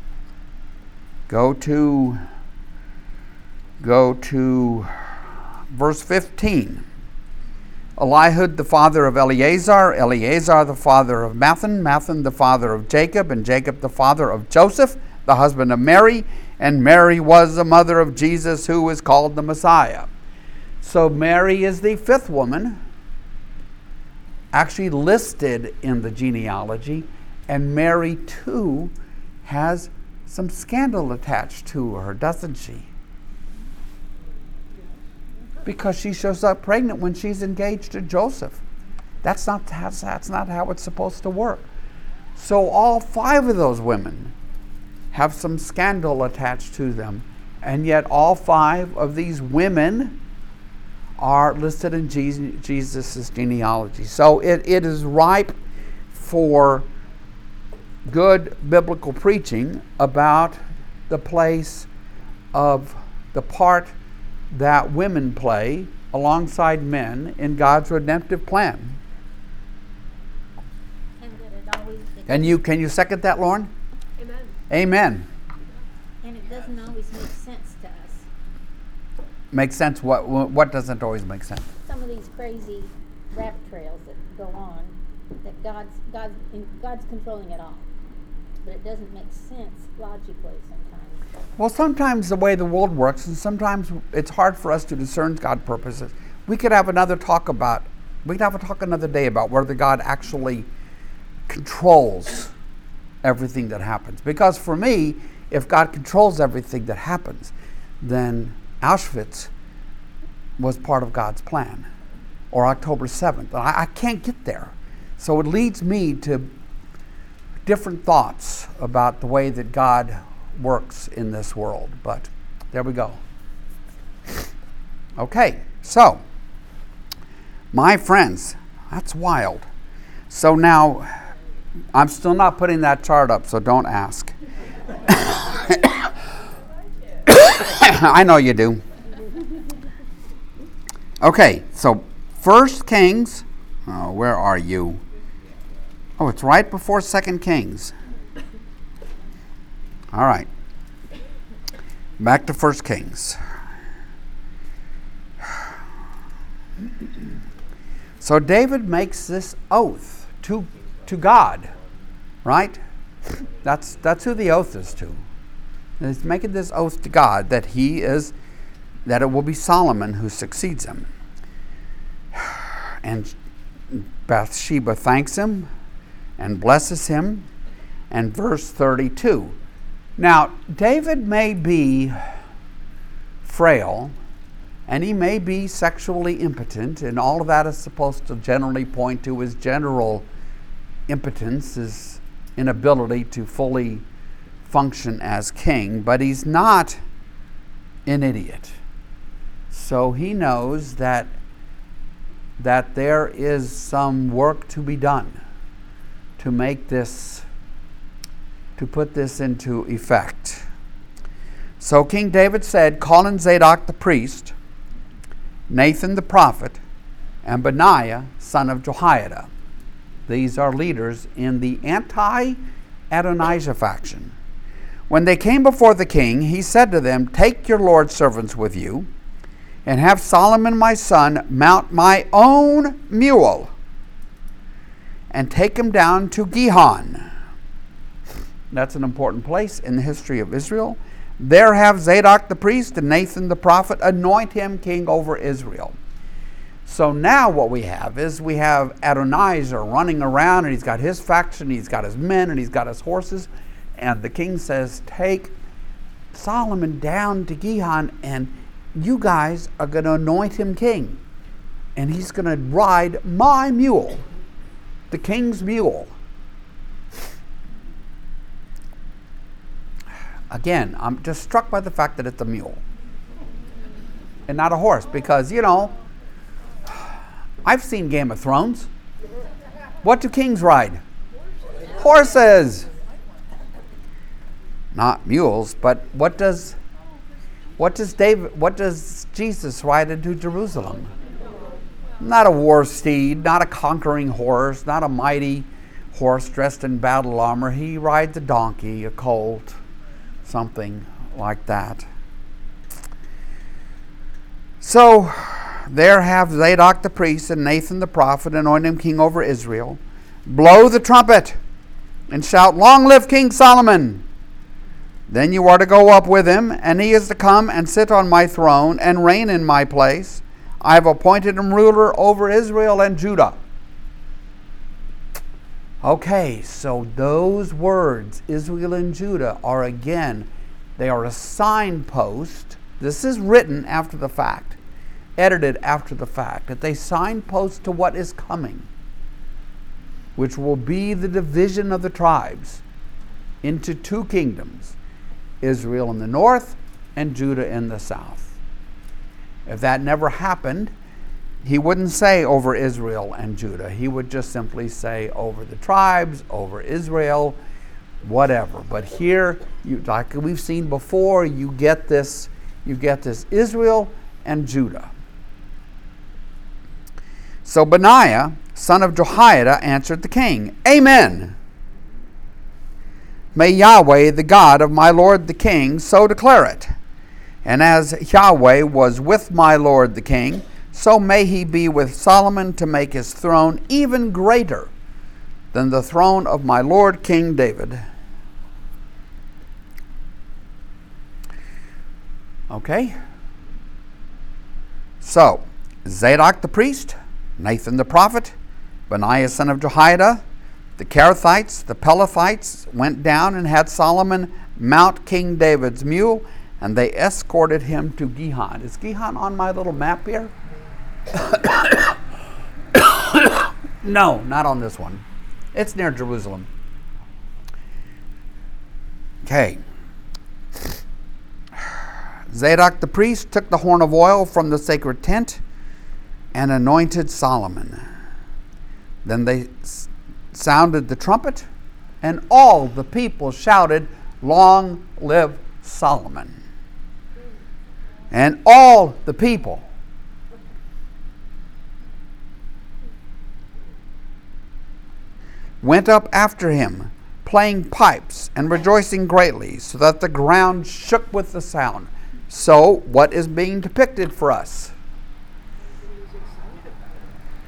Go to, go to verse 15. Elihud, the father of Eleazar, Eleazar, the father of Matthan, Matthan, the father of Jacob, and Jacob, the father of Joseph, the husband of Mary, and Mary was the mother of Jesus, who is called the Messiah. So Mary is the fifth woman, actually listed in the genealogy, and Mary too has some scandal attached to her, doesn't she? Because she shows up pregnant when she's engaged to Joseph. That's not, that's, that's not how it's supposed to work. So all five of those women have some scandal attached to them. And yet, all five of these women are listed in Jesus' genealogy. So it, it is ripe for good biblical preaching about the place of the part that women play alongside men in God's redemptive plan. And Can you can you second that, Lauren? Amen. Amen. And it doesn't always make sense to us. Makes sense. What what doesn't always make sense? Some of these crazy rabbit trails that go on, that God's God's God's controlling it all, but it doesn't make sense logically sometimes. Well, sometimes the way the world works, and sometimes it's hard for us to discern God's purposes. We could have another talk about. We could have a talk another day about whether God actually controls everything that happens. Because for me, if God controls everything that happens, then Auschwitz was part of God's plan, or October 7th. I, I can't get there. So it leads me to different thoughts about the way that God works in this world. But there we go. Okay, so, my friends, that's wild. So now, I'm still not putting that chart up, so don't ask. [COUGHS] I know you do. Okay, so First Kings. Oh, where are you? Oh, it's right before Second Kings. All right. Back to First Kings. So David makes this oath to, to God, right? That's, that's who the oath is to. And he's making this oath to God that he is, that it will be Solomon who succeeds him. And Bathsheba thanks him and blesses him. And verse 32. Now, David may be frail and he may be sexually impotent, and all of that is supposed to generally point to his general impotence, his inability to fully function as king, but he's not an idiot. So he knows that that there is some work to be done to make this to put this into effect. So King David said, Call in Zadok the priest, Nathan the prophet, and Benaiah son of Jehoiada. These are leaders in the anti Adonijah faction. When they came before the king, he said to them, Take your Lord's servants with you, and have Solomon my son mount my own mule, and take him down to Gihon. That's an important place in the history of Israel. There have Zadok the priest and Nathan the prophet anoint him king over Israel. So now what we have is we have Adonijah running around and he's got his faction, he's got his men, and he's got his horses. And the king says, Take Solomon down to Gihon and you guys are going to anoint him king. And he's going to ride my mule, the king's mule. Again, I'm just struck by the fact that it's a mule and not a horse because, you know, I've seen Game of Thrones. What do kings ride? Horses. Not mules, but what does what does David what does Jesus ride into Jerusalem? Not a war steed, not a conquering horse, not a mighty horse dressed in battle armor. He rides a donkey, a colt, something like that. So there have Zadok the priest and Nathan the prophet anoint him king over Israel. Blow the trumpet and shout, Long live King Solomon! Then you are to go up with him, and he is to come and sit on my throne and reign in my place. I have appointed him ruler over Israel and Judah. Okay, so those words, Israel and Judah, are again, they are a signpost. This is written after the fact, edited after the fact, that they signpost to what is coming, which will be the division of the tribes into two kingdoms Israel in the north and Judah in the south. If that never happened, he wouldn't say over Israel and Judah. He would just simply say over the tribes, over Israel, whatever. But here, you, like we've seen before, you get this, you get this Israel and Judah. So Benaiah, son of Jehoiada, answered the king, Amen. may Yahweh, the God of my lord the king, so declare it. And as Yahweh was with my lord the king, so may he be with Solomon to make his throne even greater than the throne of my lord King David. Okay? So, Zadok the priest, Nathan the prophet, Benaiah son of Jehoiada, the Kerethites, the Pelethites went down and had Solomon mount King David's mule, and they escorted him to Gihon. Is Gihon on my little map here? No, not on this one. It's near Jerusalem. Okay. Zadok the priest took the horn of oil from the sacred tent and anointed Solomon. Then they s- sounded the trumpet, and all the people shouted, Long live Solomon. And all the people went up after him, playing pipes and rejoicing greatly, so that the ground shook with the sound. So, what is being depicted for us?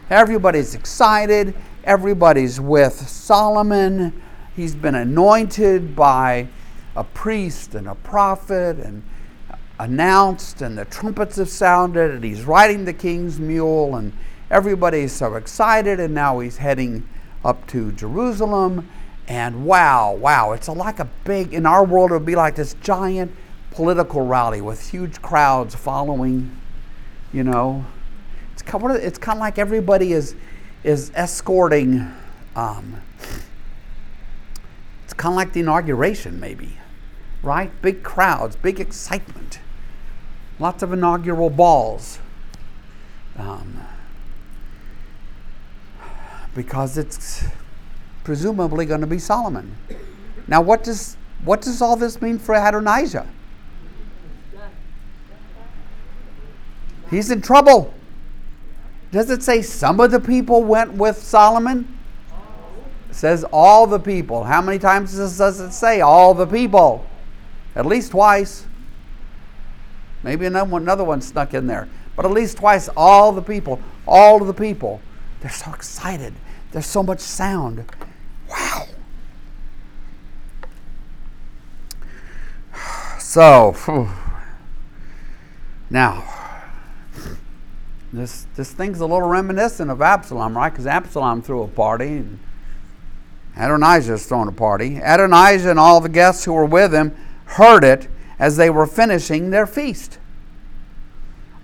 Everybody's excited. Everybody's with Solomon. He's been anointed by a priest and a prophet and announced, and the trumpets have sounded, and he's riding the king's mule, and everybody's so excited. And now he's heading up to Jerusalem. And wow, wow, it's like a big, in our world, it would be like this giant political rally with huge crowds following, you know. It's kind of, it's kind of like everybody is, is escorting, um, it's kind of like the inauguration, maybe, right? Big crowds, big excitement, lots of inaugural balls. Um, because it's presumably going to be Solomon. Now, what does what does all this mean for Adonijah? He's in trouble. Does it say some of the people went with Solomon? It says all the people. How many times does it say all the people? At least twice. Maybe another one, another one snuck in there. But at least twice, all the people, all of the people. They're so excited. There's so much sound. Wow. So, now, this this thing's a little reminiscent of Absalom, right? Because Absalom threw a party, and Adonijah's thrown a party. Adonijah and all the guests who were with him heard it as they were finishing their feast.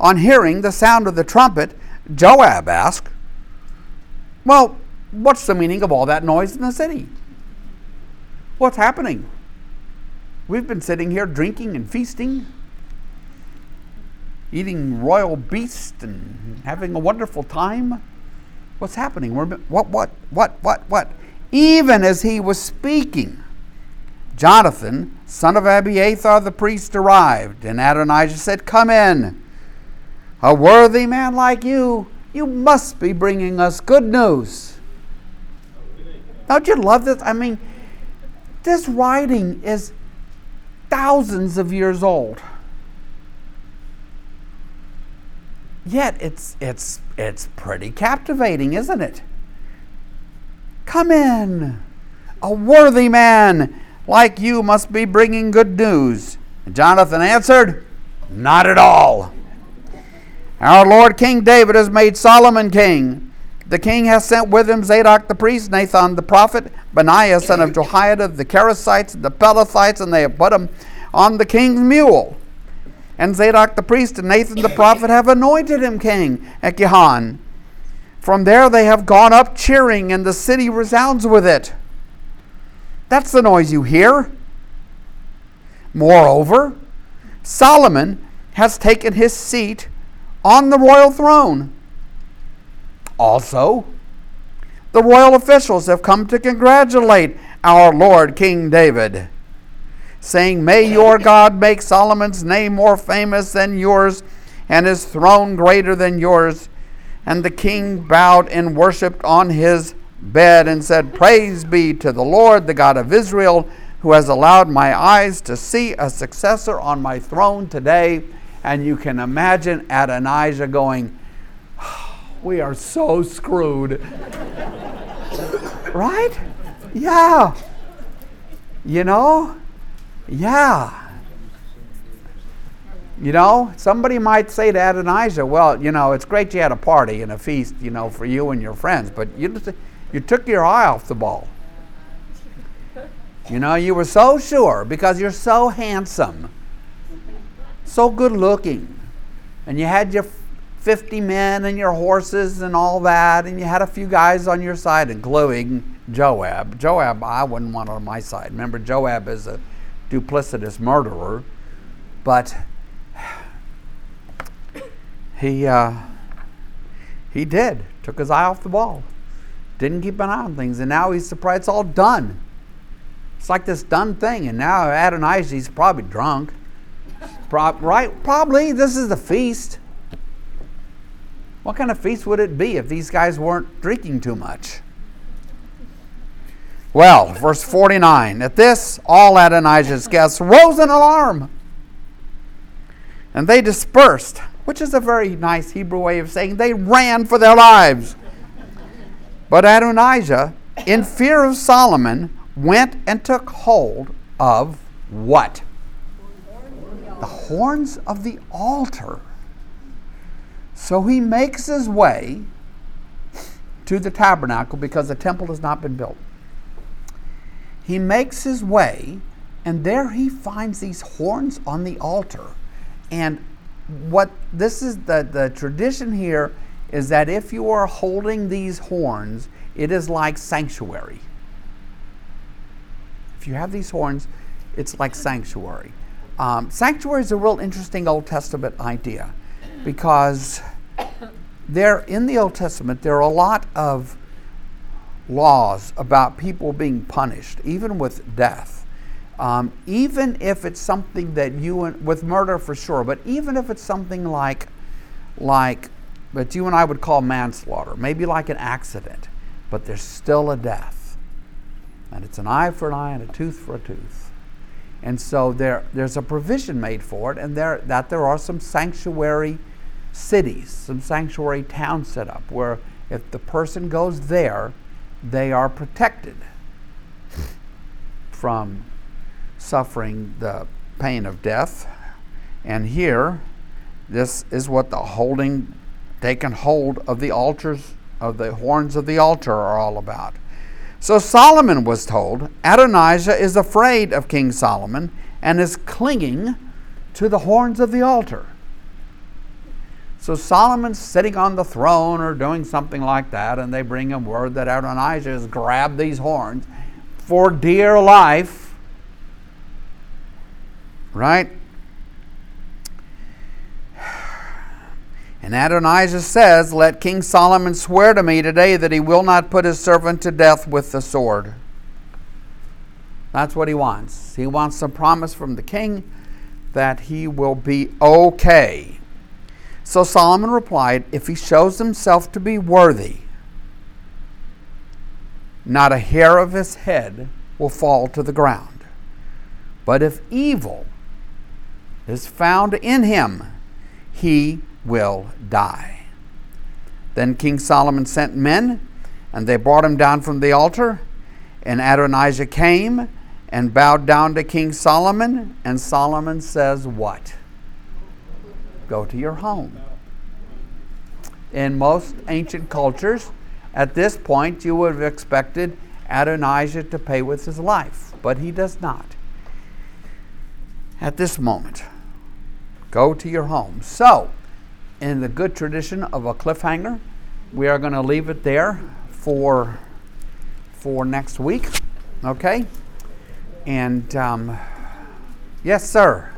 On hearing the sound of the trumpet, Joab asked, Well, what's the meaning of all that noise in the city? What's happening? We've been sitting here drinking and feasting, eating royal beast and having a wonderful time. What's happening? We're, what, what, what, what, what? Even as he was speaking, Jonathan, son of Abiathar the priest, arrived, and Adonijah said, Come in. A worthy man like you, you must be bringing us good news. Don't you love this? I mean, this writing is thousands of years old. Yet it's it's it's pretty captivating, isn't it? Come in. A worthy man like you must be bringing good news. And Jonathan answered, Not at all. Our Lord King David has made Solomon king. The king has sent with him Zadok the priest, Nathan the prophet, Benaiah son of Jehoiada, the Kerethites, the Pelethites, and they have put him on the king's mule. And Zadok the priest and Nathan the prophet have anointed him king at Gihon. From there they have gone up cheering, and the city resounds with it. That's the noise you hear. Moreover, Solomon has taken his seat on the royal throne. Also, the royal officials have come to congratulate our Lord King David, saying, May your God make Solomon's name more famous than yours, and his throne greater than yours. And the king bowed and worshipped on his bed and said, Praise be to the Lord, the God of Israel, who has allowed my eyes to see a successor on my throne today. And you can imagine Adonijah going, We are so screwed. right? Yeah. You know? Yeah. You know, somebody might say to Adonijah, well, you know, it's great you had a party and a feast, you know, for you and your friends, but you, you took your eye off the ball. You know, you were so sure because you're so handsome, so good looking, and you had your 50 men and your horses and all that, and you had a few guys on your side, including Joab. Joab, I wouldn't want on my side. Remember, Joab is a duplicitous murderer, but he uh, he did took his eye off the ball, didn't keep an eye on things, and now he's surprised it's all done. It's like this done thing, and now Adonijah he's probably drunk, Pro- right? Probably this is the feast. What kind of feast would it be if these guys weren't drinking too much? Well, verse 49 At this, all Adonijah's guests rose in alarm, and they dispersed, which is a very nice Hebrew way of saying they ran for their lives. But Adonijah, in fear of Solomon, went and took hold of what? The horns of the altar. So he makes his way to the tabernacle because the temple has not been built. He makes his way, and there he finds these horns on the altar. And what this is the, the tradition here is that if you are holding these horns, it is like sanctuary. If you have these horns, it's like sanctuary. Um, sanctuary is a real interesting Old Testament idea because there in the Old Testament there are a lot of laws about people being punished, even with death. Um, even if it's something that you and with murder for sure, but even if it's something like like that you and I would call manslaughter, maybe like an accident, but there's still a death. And it's an eye for an eye and a tooth for a tooth. And so there, there's a provision made for it, and there, that there are some sanctuary cities, some sanctuary towns set up where if the person goes there, they are protected from suffering the pain of death. And here, this is what the holding, taking hold of the altars, of the horns of the altar are all about. So Solomon was told, Adonijah is afraid of King Solomon and is clinging to the horns of the altar. So Solomon's sitting on the throne or doing something like that, and they bring him word that Adonijah has grabbed these horns for dear life. Right? And Adonijah says, Let King Solomon swear to me today that he will not put his servant to death with the sword. That's what he wants. He wants a promise from the king that he will be okay. So Solomon replied, If he shows himself to be worthy, not a hair of his head will fall to the ground. But if evil is found in him, he will die. Then King Solomon sent men, and they brought him down from the altar. And Adonijah came and bowed down to King Solomon. And Solomon says, What? Go to your home. In most ancient cultures, at this point, you would have expected Adonijah to pay with his life, but he does not. At this moment, go to your home. So, in the good tradition of a cliffhanger, we are going to leave it there for for next week. Okay, and um, yes, sir.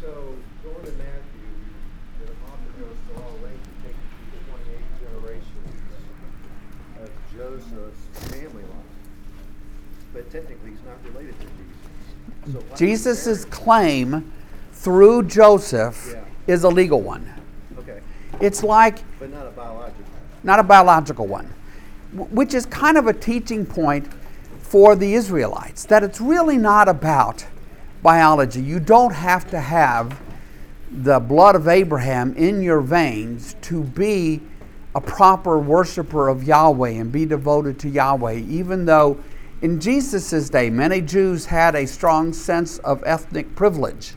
So, going to Matthew, the author goes to all length to take you through 28 generations of Joseph's family line. But technically, he's not related to Jesus. So why Jesus' claim through Joseph Yeah. is a legal one. Okay, It's like but not a biological. not a biological one, which is kind of a teaching point for the Israelites. That it's really not about biology. You don't have to have the blood of Abraham in your veins to be a proper worshiper of Yahweh and be devoted to Yahweh, even though in Jesus' day many Jews had a strong sense of ethnic privilege.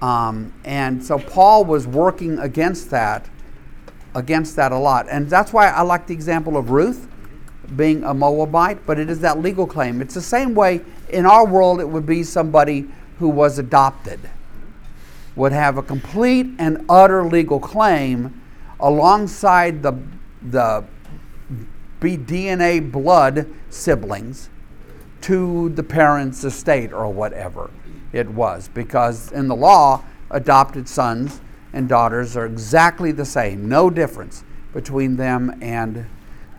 Um, and so Paul was working against that, against that a lot. And that's why I like the example of Ruth being a Moabite, but it is that legal claim. It's the same way in our world it would be somebody who was adopted would have a complete and utter legal claim alongside the the be DNA blood siblings to the parents' estate or whatever it was. Because in the law, adopted sons and daughters are exactly the same, no difference between them and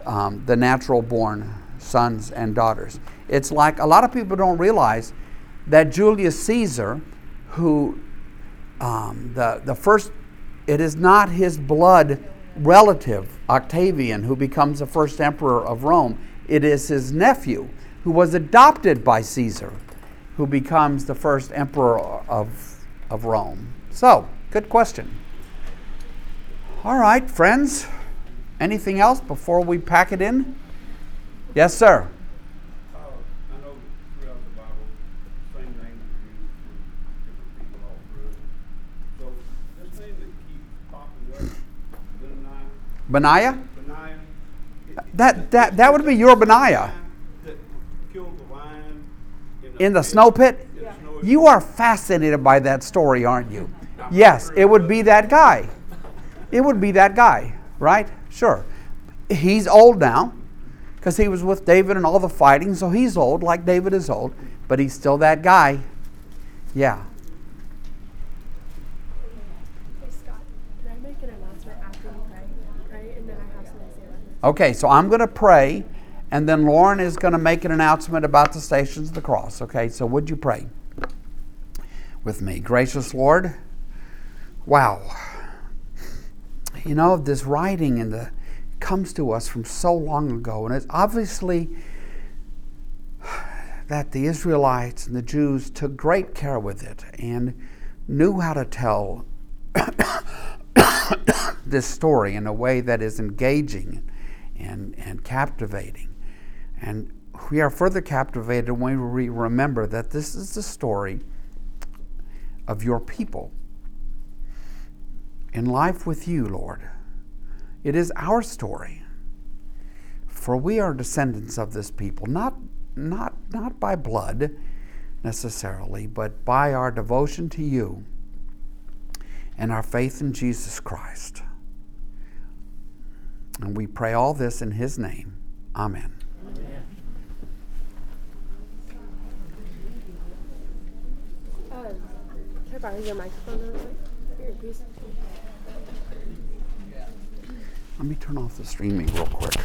um, the natural born sons and daughters. It's like a lot of people don't realize that Julius Caesar, who um, the, the first, it is not his blood relative, Octavian, who becomes the first emperor of Rome. It is his nephew, who was adopted by Caesar, who becomes the first emperor of, of Rome. So, good question. All right, friends. Anything else before we pack it in? Yes, sir. Uh, I know throughout the Bible, same name is used for different people all through it. So this name that keeps popping up, Benaniah, Benaiah? Benaiah. That, that, that would be your Benaiah. That killed the lion In the snow pit? You are fascinated by that story, aren't you? Yes, it would be that guy. It would be that guy, right? Sure. He's old now because he was with David and all the fighting, so he's old, like David is old, but he's still that guy. Yeah. Okay, so I'm going to pray, and then Lauren is going to make an announcement about the Stations of the Cross. Okay, so would you pray with me? Gracious Lord, wow. You know, this writing and the comes to us from so long ago, and it's obviously that the Israelites and the Jews took great care with it and knew how to tell [COUGHS] this story in a way that is engaging and, and captivating. And we are further captivated when we remember that this is the story of your people in life with you, Lord. It is our story. For we are descendants of this people, not, not, not by blood necessarily, but by our devotion to you and our faith in Jesus Christ. And we pray all this in His name. Amen. Uh, your microphone. Let me turn off the streaming real quick.